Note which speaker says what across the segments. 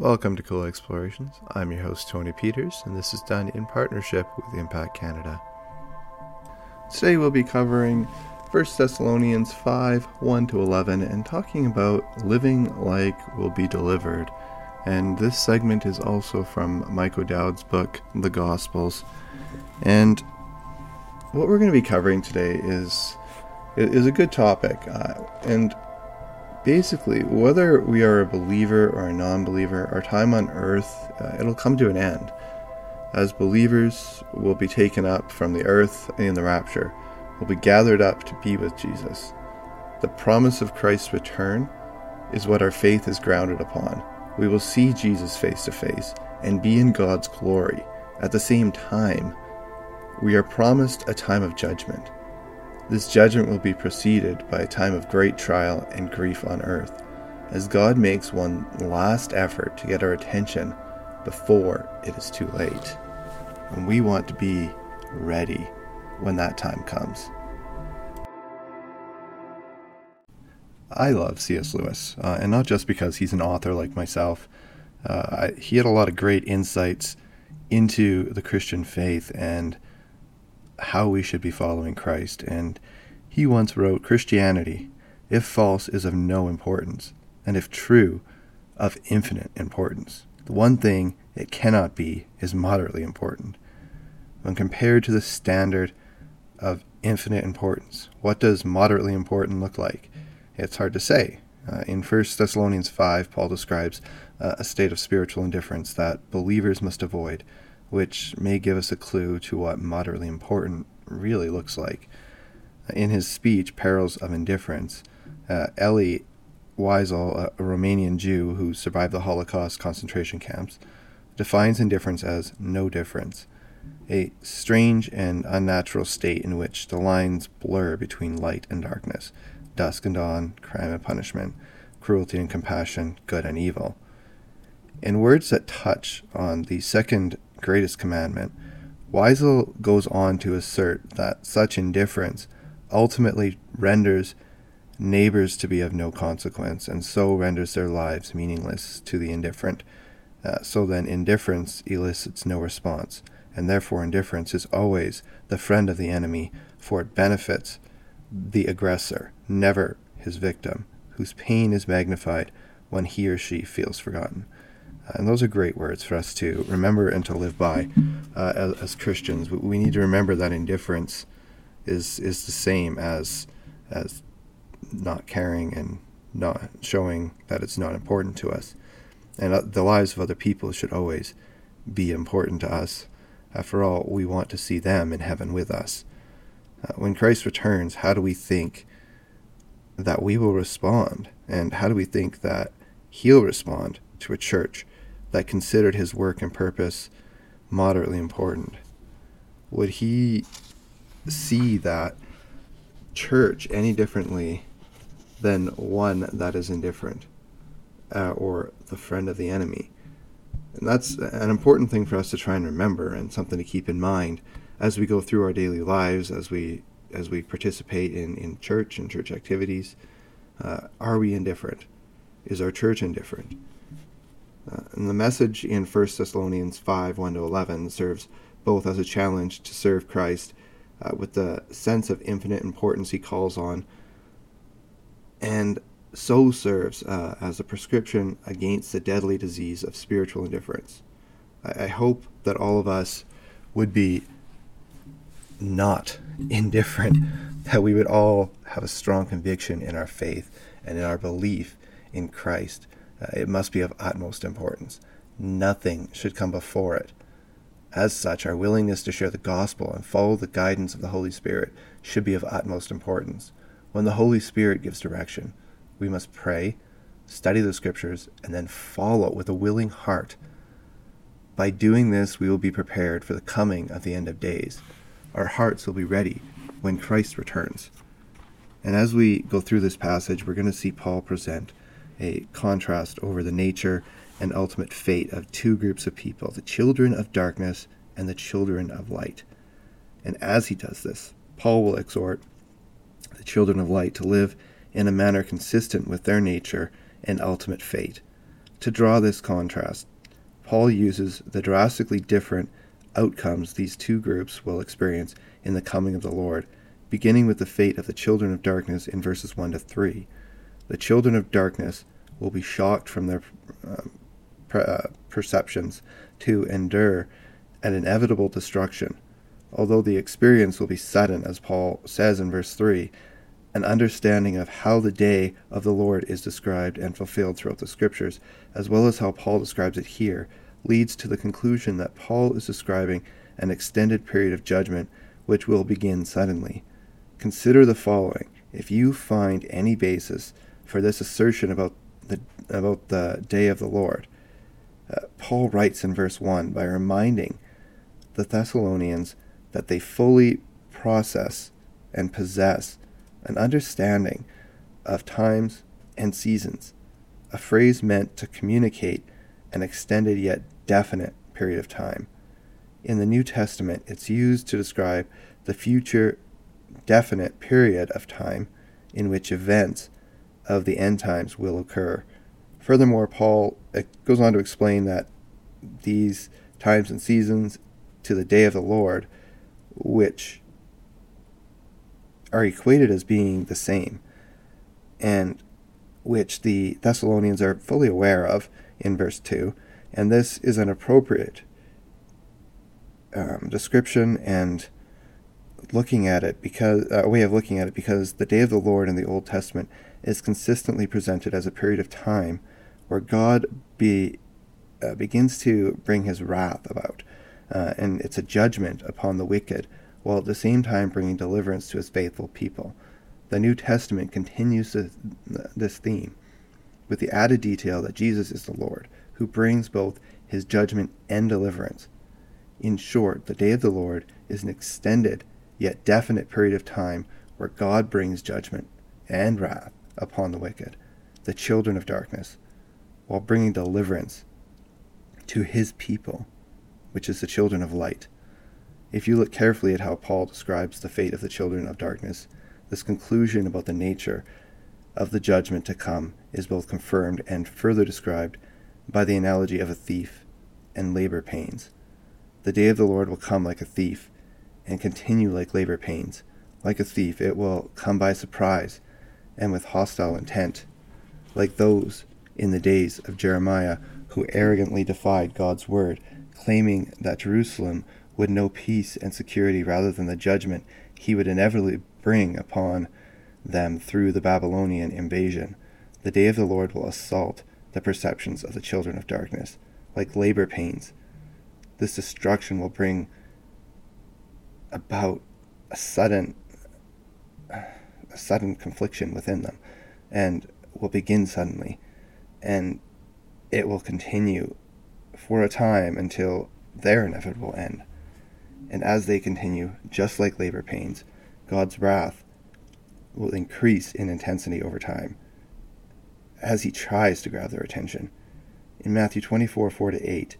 Speaker 1: Welcome to Cool Explorations. I'm your host, Tony Peters, and this is done in partnership with Impact Canada. Today we'll be covering 1 Thessalonians 5 1 to 11 and talking about living like we'll be delivered. And this segment is also from Mike O'Dowd's book, The Gospels. And what we're going to be covering today is is a good topic. Uh, and basically, whether we are a believer or a non believer, our time on earth, uh, it'll come to an end. As believers, we'll be taken up from the earth in the rapture. We'll be gathered up to be with Jesus. The promise of Christ's return is what our faith is grounded upon. We will see Jesus face to face and be in God's glory. At the same time, we are promised a time of judgment. This judgment will be preceded by a time of great trial and grief on earth, as God makes one last effort to get our attention before it is too late. And we want to be ready when that time comes. I love C.S. Lewis, uh, and not just because he's an author like myself. Uh, I, he had a lot of great insights into the Christian faith and how we should be following Christ. And he once wrote Christianity, if false, is of no importance, and if true, of infinite importance. The one thing it cannot be is moderately important. When compared to the standard of infinite importance, what does moderately important look like? It's hard to say. Uh, in 1 Thessalonians 5, Paul describes uh, a state of spiritual indifference that believers must avoid which may give us a clue to what moderately important really looks like. In his speech, Perils of Indifference, uh, Elie Wiesel, a Romanian Jew who survived the Holocaust concentration camps, defines indifference as no difference, a strange and unnatural state in which the lines blur between light and darkness, dusk and dawn, crime and punishment, cruelty and compassion, good and evil. In words that touch on the second greatest commandment, Wiesel goes on to assert that such indifference ultimately renders neighbors to be of no consequence, and so renders their lives meaningless to the indifferent. Uh, so then, indifference elicits no response, and therefore, indifference is always the friend of the enemy, for it benefits the aggressor, never his victim, whose pain is magnified when he or she feels forgotten. And those are great words for us to remember and to live by uh, as, as, Christians. We need to remember that indifference is is the same as as not caring and not showing that it's not important to us. And uh, the lives of other people should always be important to us. After all, we want to see them in heaven with us. Uh, when Christ returns, how do we think that we will respond? And how do we think that He'll respond to a church that considered his work and purpose moderately important? Would he see that church any differently than one that is indifferent uh, or the friend of the enemy? And that's an important thing for us to try and remember and something to keep in mind as we go through our daily lives, as we as we participate in, in church and church activities. Uh, are we indifferent? Is our church indifferent? Uh, and the message in 1 Thessalonians 5 1 to 11 serves both as a challenge to serve Christ uh, with the sense of infinite importance he calls on, and so serves uh, as a prescription against the deadly disease of spiritual indifference. I, I hope that all of us would be not indifferent, that we would all have a strong conviction in our faith and in our belief in Christ uh, it must be of utmost importance. Nothing should come before it. As such, our willingness to share the gospel and follow the guidance of the Holy Spirit should be of utmost importance. When the Holy Spirit gives direction, we must pray, study the scriptures, and then follow with a willing heart. By doing this, we will be prepared for the coming of the end of days. Our hearts will be ready when Christ returns. And as we go through this passage, we're going to see Paul present a contrast over the nature and ultimate fate of two groups of people the children of darkness and the children of light. And as he does this, Paul will exhort the children of light to live in a manner consistent with their nature and ultimate fate. To draw this contrast, Paul uses the drastically different outcomes these two groups will experience in the coming of the Lord, beginning with the fate of the children of darkness in verses 1 to 3. The children of darkness will be shocked from their uh, uh, perceptions to endure an inevitable destruction. Although the experience will be sudden, as Paul says in verse 3, an understanding of how the day of the Lord is described and fulfilled throughout the Scriptures, as well as how Paul describes it here, leads to the conclusion that Paul is describing an extended period of judgment which will begin suddenly. Consider the following. If you find any basis for this assertion about the, about the day of the Lord, uh, Paul writes in verse 1 by reminding the Thessalonians that they fully process and possess an understanding of times and seasons, a phrase meant to communicate an extended yet definite period of time. In the New Testament, it's used to describe the future definite period of time in which events of the end times will occur. Furthermore, Paul goes on to explain that these times and seasons to the day of the Lord, which are equated as being the same, and which the Thessalonians are fully aware of in verse 2, and this is an appropriate um, description and looking at it because a uh, way of looking at it because the day of the Lord in the Old Testament is consistently presented as a period of time where God be uh, begins to bring His wrath about, uh, and it's a judgment upon the wicked, while at the same time bringing deliverance to His faithful people. The New Testament continues this, this theme with the added detail that Jesus is the Lord, who brings both His judgment and deliverance. In short, the day of the Lord is an extended yet definite period of time where God brings judgment and wrath upon the wicked, the children of darkness, while bringing deliverance to his people, which is the children of light. If you look carefully at how Paul describes the fate of the children of darkness, this conclusion about the nature of the judgment to come is both confirmed and further described by the analogy of a thief and labor pains. The day of the Lord will come like a thief and continue like labor pains. Like a thief, it will come by surprise and with hostile intent, like those in the days of Jeremiah who arrogantly defied God's word, claiming that Jerusalem would know peace and security rather than the judgment he would inevitably bring upon them through the Babylonian invasion. The day of the Lord will assault the perceptions of the children of darkness, like labor pains. This destruction will bring about a sudden a sudden confliction within them and will begin suddenly and it will continue for a time until their inevitable end. And as they continue, just like labor pains, God's wrath will increase in intensity over time as he tries to grab their attention. In Matthew 24 4 to 8,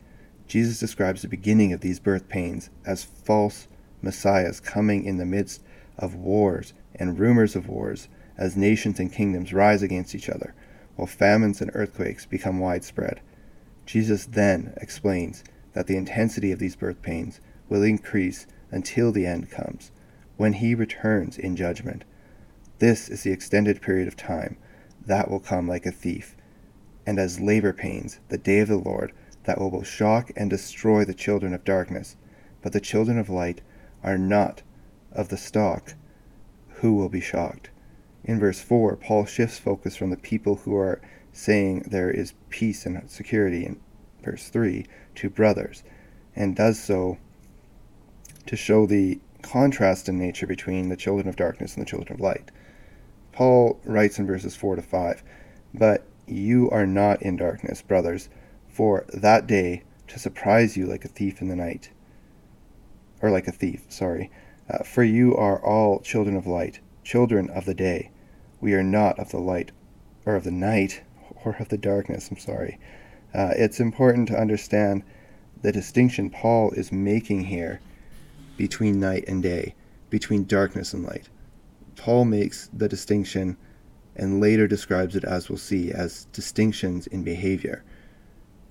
Speaker 1: Jesus describes the beginning of these birth pains as false messiahs coming in the midst of wars and rumors of wars as nations and kingdoms rise against each other while famines and earthquakes become widespread. Jesus then explains that the intensity of these birth pains will increase until the end comes, when he returns in judgment. This is the extended period of time that will come like a thief, and as labor pains, the day of the Lord, that will both shock and destroy the children of darkness. But the children of light are not of the stock who will be shocked. In verse 4, Paul shifts focus from the people who are saying there is peace and security in verse 3 to brothers, and does so to show the contrast in nature between the children of darkness and the children of light. Paul writes in verses 4 to 5, But you are not in darkness, brothers, for that day to surprise you like a thief in the night. Or like a thief, sorry. Uh, for you are all children of light children of the day. We are not of the light or of the night or of the darkness. I'm sorry. Uh, it's important to understand the distinction Paul is making here between night and day, between darkness and light. Paul makes the distinction and later describes it, as we'll see, as distinctions in behavior.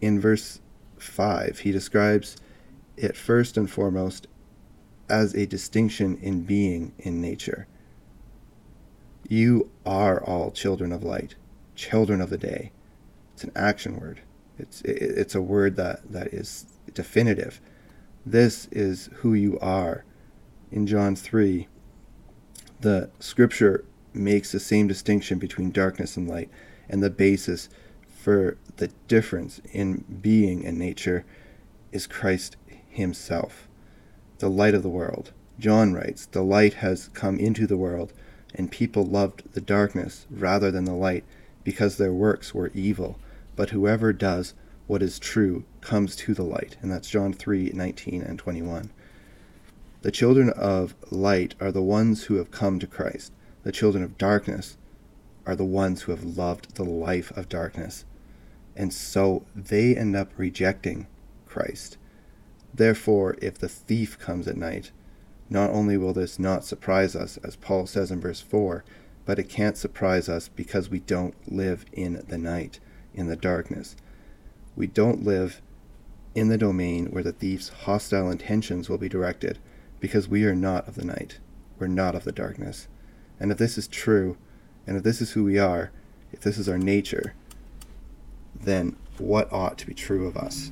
Speaker 1: in verse 5, he describes it first and foremost as a distinction in being in nature. You are all children of light, children of the day. It's an action word. It's it's a word that, that is definitive. This is who you are. In John 3, the scripture makes the same distinction between darkness and light, and the basis for the difference in being and nature is Christ Himself, the light of the world. John writes, The light has come into the world, and people loved the darkness rather than the light, because their works were evil. But whoever does what is true comes to the light. And that's John 3 19 and 21. The children of light are the ones who have come to Christ. The children of darkness are the ones who have loved the life of darkness. And so they end up rejecting Christ. Therefore, if the thief comes at night, not only will this not surprise us, as Paul says in verse 4, but it can't surprise us because we don't live in the night, in the darkness. We don't live in the domain where the thief's hostile intentions will be directed because we are not of the night. We're not of the darkness. And if this is true, and if this is who we are, if this is our nature, then what ought to be true of us?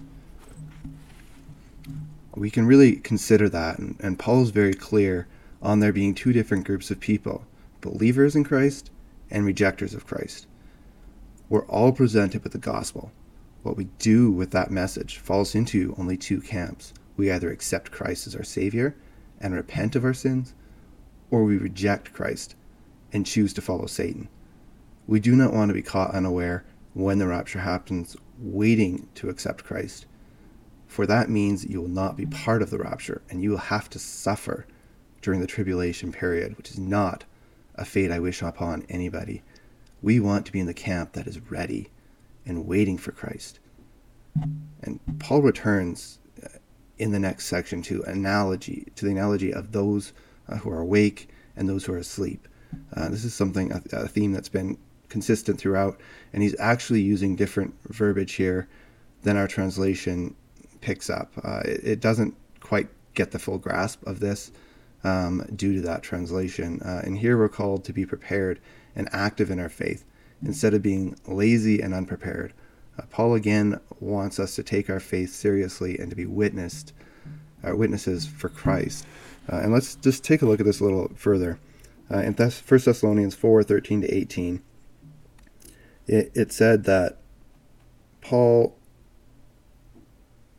Speaker 1: We can really consider that, and, and Paul is very clear on there being two different groups of people believers in Christ and rejectors of Christ. We're all presented with the gospel. What we do with that message falls into only two camps. We either accept Christ as our Savior and repent of our sins, or we reject Christ and choose to follow Satan. We do not want to be caught unaware when the rapture happens, waiting to accept Christ, for that means you will not be part of the rapture and you will have to suffer during the tribulation period, which is not a fate I wish upon anybody. We want to be in the camp that is ready and waiting for Christ. And Paul returns in the next section to analogy to the analogy of those uh, who are awake and those who are asleep. Uh, this is something a, a, theme that's been consistent throughout, and he's actually using different verbiage here than our translation picks up. Uh, it, it, doesn't quite get the full grasp of this um, due to that translation. Uh, and here we're called to be prepared and active in our faith instead of being lazy and unprepared. Uh, Paul again wants us to take our faith seriously and to be witnessed, uh, witnesses for Christ. Uh, and let's just take a look at this a little further. Uh, in Thess- 1 Thessalonians 4 13 to 18, it, it said that Paul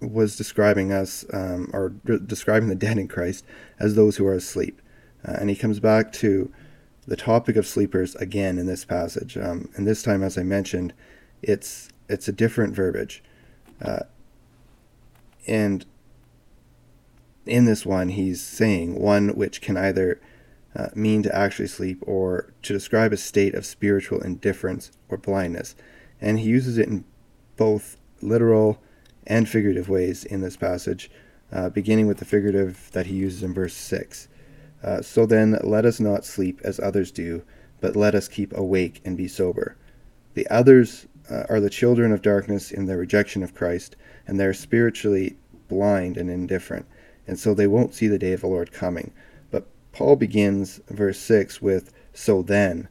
Speaker 1: was describing us, um, or describing the dead in Christ, as those who are asleep. Uh, and he comes back to the topic of sleepers again in this passage. Um, and this time, as I mentioned, it's it's a different verbiage. Uh, and in this one, he's saying one which can either uh, mean to actually sleep or to describe a state of spiritual indifference or blindness. And he uses it in both literal and figurative ways in this passage, uh, beginning with the figurative that he uses in verse 6. Uh, so then, let us not sleep as others do, but let us keep awake and be sober. The others uh, are the children of darkness in their rejection of Christ, and they're spiritually blind and indifferent, and so they won't see the day of the Lord coming. But Paul begins verse 6 with, So then,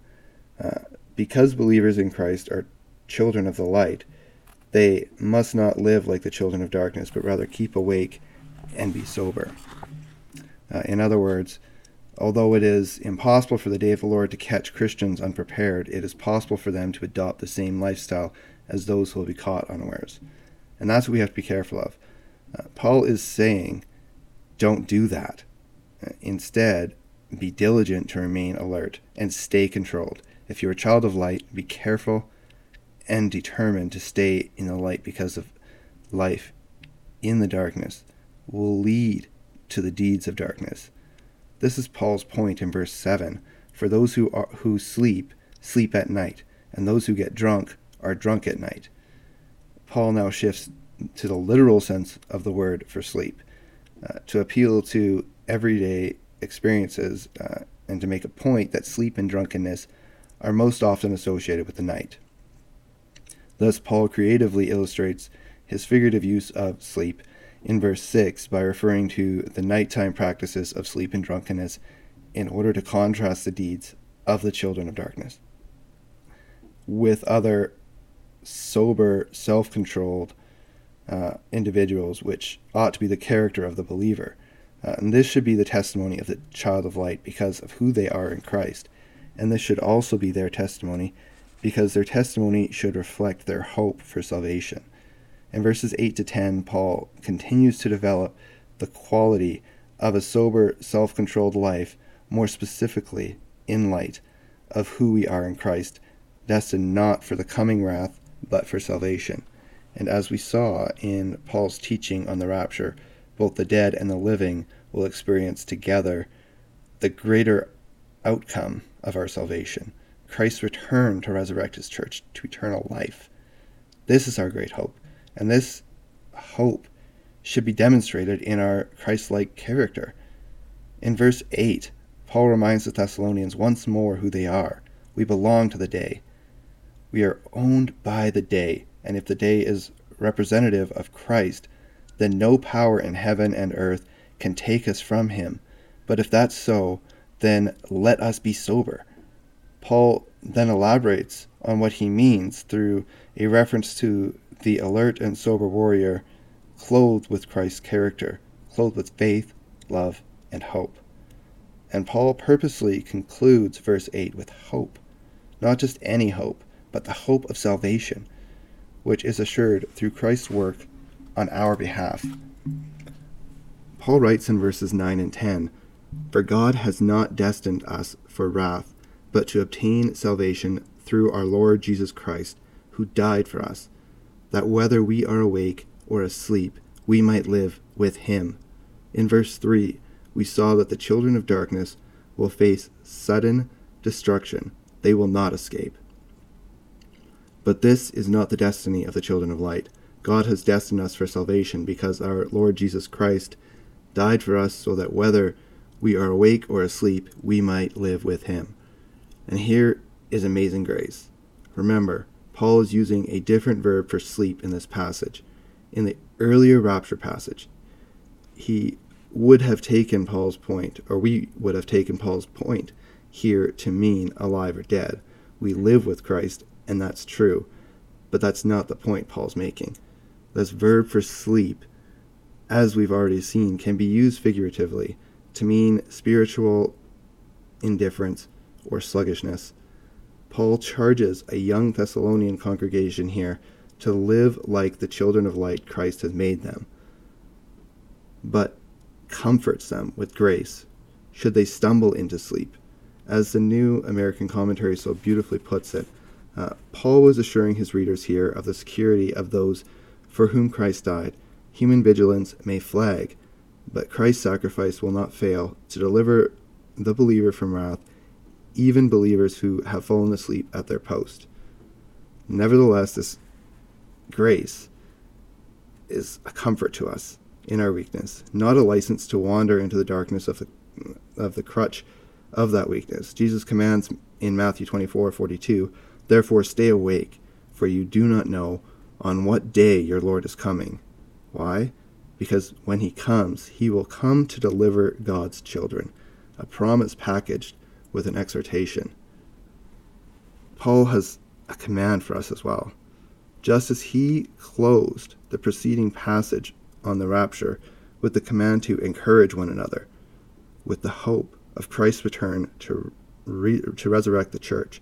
Speaker 1: uh, because believers in Christ are children of the light, they must not live like the children of darkness, but rather keep awake and be sober. Uh, in other words, Although it is impossible for the day of the Lord to catch Christians unprepared, it is possible for them to adopt the same lifestyle as those who will be caught unawares. And that's what we have to be careful of. Uh, Paul is saying, don't do that. Uh, instead, be diligent to remain alert and stay controlled. If you're a child of light, be careful and determined to stay in the light because of life in the darkness will lead to the deeds of darkness. This is Paul's point in verse 7. For those who, are, who sleep, sleep at night, and those who get drunk are drunk at night. Paul now shifts to the literal sense of the word for sleep, uh, to appeal to everyday experiences uh, and to make a point that sleep and drunkenness are most often associated with the night. Thus, Paul creatively illustrates his figurative use of sleep in verse 6 by referring to the nighttime practices of sleep and drunkenness in order to contrast the deeds of the children of darkness with other sober, self controlled uh, individuals, which ought to be the character of the believer. Uh, and this should be the testimony of the child of light because of who they are in Christ. And this should also be their testimony because their testimony should reflect their hope for salvation. In verses 8 to 10, Paul continues to develop the quality of a sober, self controlled life, more specifically in light of who we are in Christ, destined not for the coming wrath, but for salvation. And as we saw in Paul's teaching on the rapture, both the dead and the living will experience together the greater outcome of our salvation Christ's return to resurrect his church to eternal life. This is our great hope, and this hope should be demonstrated in our Christ like character. In verse 8, Paul reminds the Thessalonians once more who they are. We belong to the day. We are owned by the day, and if the day is representative of Christ, then no power in heaven and earth can take us from him. But if that's so, then let us be sober. Paul then elaborates on what he means through a reference to the alert and sober warrior clothed with Christ's character, clothed with faith, love, and hope. And Paul purposely concludes verse 8 with hope, not just any hope, but the hope of salvation, which is assured through Christ's work on our behalf. Paul writes in verses 9 and 10 For God has not destined us for wrath, but to obtain salvation through our Lord Jesus Christ, who died for us, that whether we are awake or asleep, we might live with him. In verse 3, we saw that the children of darkness will face sudden destruction, they will not escape. But this is not the destiny of the children of light. God has destined us for salvation because our Lord Jesus Christ died for us so that whether we are awake or asleep, we might live with him. And here is amazing grace. Remember, Paul is using a different verb for sleep in this passage. In the earlier rapture passage, he would have taken Paul's point, or we would have taken Paul's point here to mean alive or dead. We live with Christ and that's true. But that's not the point Paul's making. This verb for sleep, as we've already seen, can be used figuratively to mean spiritual indifference or sluggishness. Paul charges a young Thessalonian congregation here to live like the children of light Christ has made them, but comforts them with grace should they stumble into sleep. As the New American Commentary so beautifully puts it, uh, Paul was assuring his readers here of the security of those for whom Christ died. Human vigilance may flag, but Christ's sacrifice will not fail to deliver the believer from wrath, even believers who have fallen asleep at their post. Nevertheless, this grace is a comfort to us in our weakness, not a license to wander into the darkness of the of the crutch of that weakness. Jesus commands in Matthew 24:42, Therefore stay awake, for you do not know on what day your Lord is coming. Why? Because when he comes, he will come to deliver God's children, a promise packaged with an exhortation. Paul has a command for us as well. Just as he closed the preceding passage on the rapture with the command to encourage one another, with the hope of Christ's return to, re- to resurrect the church,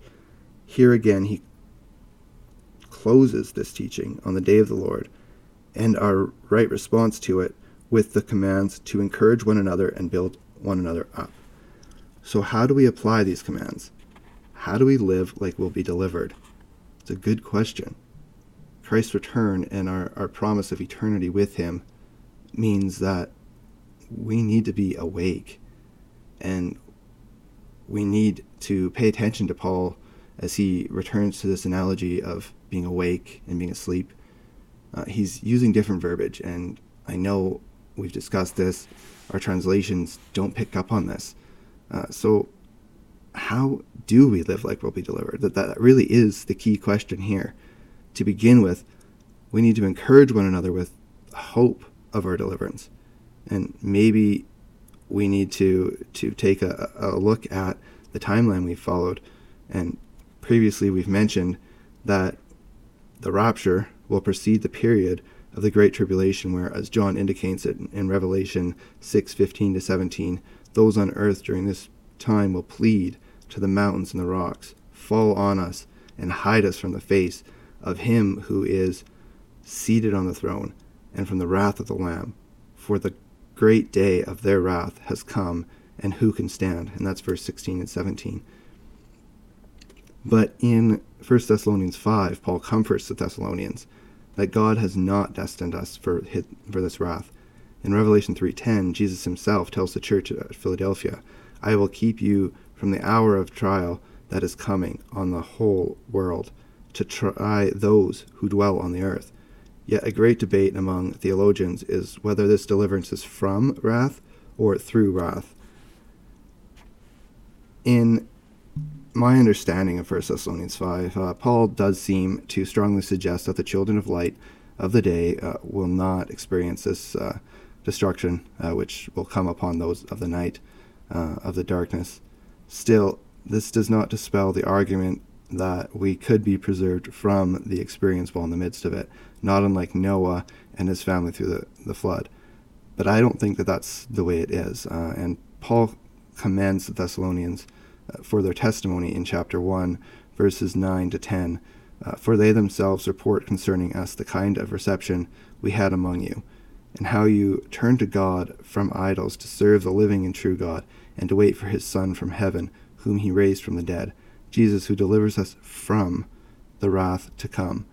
Speaker 1: here again, he closes this teaching on the day of the Lord and our right response to it with the commands to encourage one another and build one another up. So, how do we apply these commands? How do we live like we'll be delivered? It's a good question. Christ's return and our, our promise of eternity with Him means that we need to be awake and we need to pay attention to Paul as he returns to this analogy of being awake and being asleep. Uh, he's using different verbiage, and I know we've discussed this. Our translations don't pick up on this. Uh, so, how do we live like we'll be delivered? That that really is the key question here. To begin with, we need to encourage one another with hope of our deliverance. And maybe we need to to take a, a look at the timeline we've followed. And previously we've mentioned that the rapture will precede the period of the great tribulation where as John indicates it in Revelation 6:15 to 17 those on earth during this time will plead to the mountains and the rocks fall on us and hide us from the face of him who is seated on the throne and from the wrath of the lamb for the great day of their wrath has come and who can stand? And that's verse 16 and 17 but in 1 Thessalonians 5 Paul comforts the Thessalonians that God has not destined us for his, for this wrath. In Revelation 3:10, Jesus himself tells the church at Philadelphia, "I will keep you from the hour of trial that is coming on the whole world to try those who dwell on the earth." Yet a great debate among theologians is whether this deliverance is from wrath or through wrath. In my understanding of 1 Thessalonians 5, uh, Paul does seem to strongly suggest that the children of light of the day uh, will not experience this uh, destruction uh, which will come upon those of the night uh, of the darkness. Still, this does not dispel the argument that we could be preserved from the experience while in the midst of it, not unlike Noah and his family through the, the flood. But I don't think that that's the way it is. Uh, and Paul commends the Thessalonians for their testimony in chapter 1, verses 9 to 10. Uh, for they themselves report concerning us the kind of reception we had among you, and how you turned to God from idols to serve the living and true God, and to wait for his Son from heaven, whom he raised from the dead, Jesus, who delivers us from the wrath to come.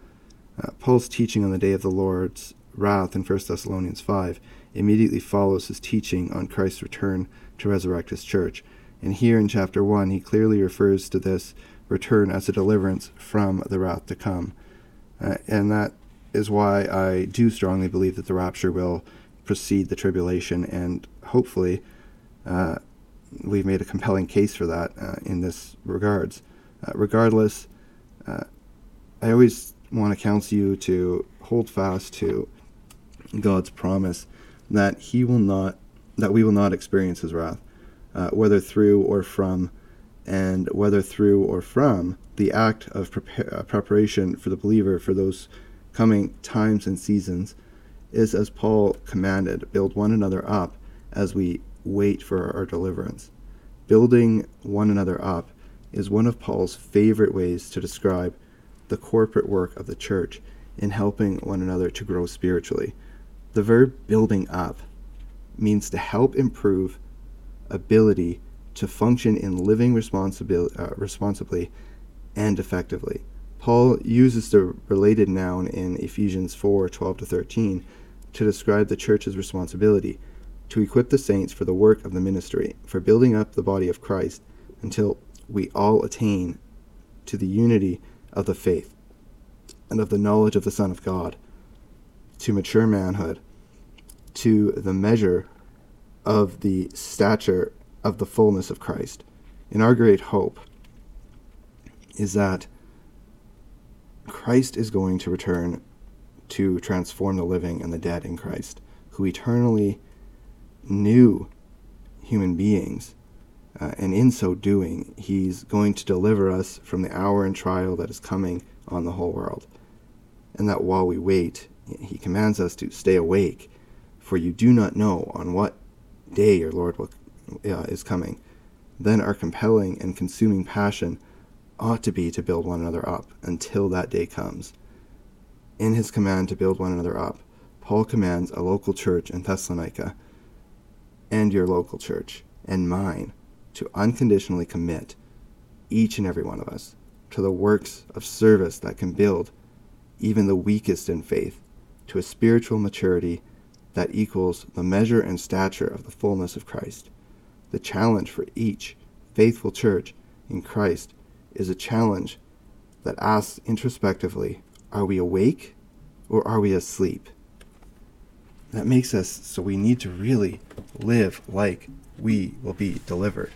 Speaker 1: Uh, Paul's teaching on the day of the Lord's wrath in 1 Thessalonians 5 immediately follows his teaching on Christ's return to resurrect his church. And here in chapter 1, he clearly refers to this return as a deliverance from the wrath to come. Uh, and that is why I do strongly believe that the rapture will precede the tribulation, and hopefully, uh, we've made a compelling case for that uh, in this regards. Uh, regardless, uh, I always want to counsel you to hold fast to God's promise that He will not, that we will not experience His wrath uh, whether through or from, and whether through or from the act of uh, preparation for the believer for those coming times and seasons is as Paul commanded build one another up as we wait for our deliverance. Building one another up is one of Paul's favorite ways to describe the corporate work of the church in helping one another to grow spiritually. The verb building up means to help improve ability to function in living responsibil- uh, responsibly and effectively. Paul uses the related noun in Ephesians 4 12 to 13 to describe the church's responsibility to equip the saints for the work of the ministry, for building up the body of Christ until we all attain to the unity of the faith and of the knowledge of the Son of God, to mature manhood, to the measure of the stature of the fullness of Christ. And our great hope is that Christ is going to return to transform the living and the dead in Christ, who eternally knew human beings. Uh, and in so doing, he's going to deliver us from the hour and trial that is coming on the whole world. And that while we wait, he commands us to stay awake, for you do not know on what day your Lord will, uh, is coming, then our compelling and consuming passion ought to be to build one another up until that day comes. In his command to build one another up, Paul commands a local church in Thessalonica and your local church and mine to unconditionally commit each and every one of us to the works of service that can build even the weakest in faith to a spiritual maturity that equals the measure and stature of the fullness of Christ. The challenge for each faithful church in Christ is a challenge that asks introspectively are we awake or are we asleep? That makes us so we need to really live like we will be delivered.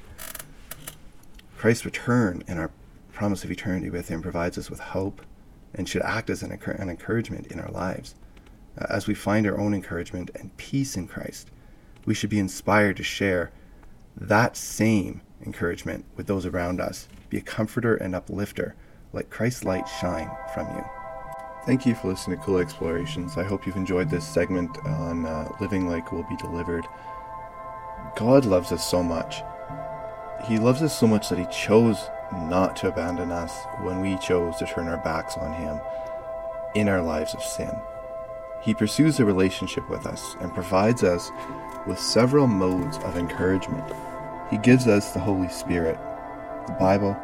Speaker 1: Christ's return and our promise of eternity with Him provides us with hope and should act as an, encouragement in our lives. Uh, as we find our own encouragement and peace in Christ, we should be inspired to share that same encouragement with those around us. Be a comforter and uplifter. Let Christ's light shine from you. Thank you for listening to Cool Explorations. I hope you've enjoyed this segment on uh, living like we'll be delivered. God loves us so much. He loves us so much that He chose not to abandon us when we chose to turn our backs on Him in our lives of sin. He pursues a relationship with us and provides us with several modes of encouragement. He gives us the Holy Spirit, the Bible,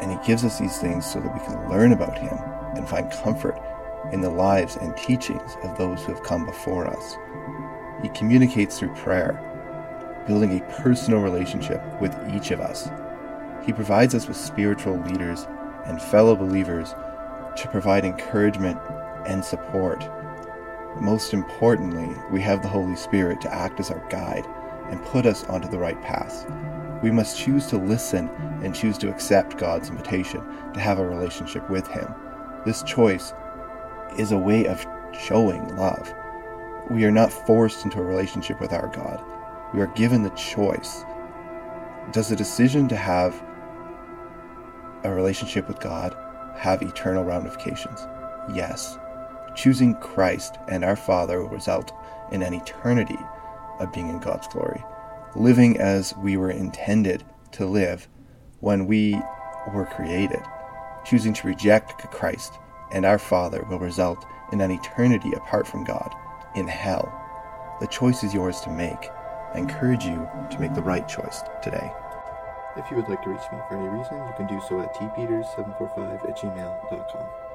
Speaker 1: and He gives us these things so that we can learn about Him and find comfort in the lives and teachings of those who have come before us. He communicates through prayer, building a personal relationship with each of us. He provides us with spiritual leaders and fellow believers to provide encouragement and support. Most importantly, we have the Holy Spirit to act as our guide and put us onto the right path. We must choose to listen and choose to accept God's invitation to have a relationship with Him. This choice is a way of showing love. We are not forced into a relationship with our God. We are given the choice. Does the decision to have a relationship with God have eternal ramifications? Yes. Choosing Christ and our Father will result in an eternity of being in God's glory, living as we were intended to live when we were created. Choosing to reject Christ and our Father will result in an eternity apart from God, in hell. The choice is yours to make. I encourage you to make the right choice today.
Speaker 2: If you would like to reach me for any reason, you can do so at tpeters745 at gmail.com.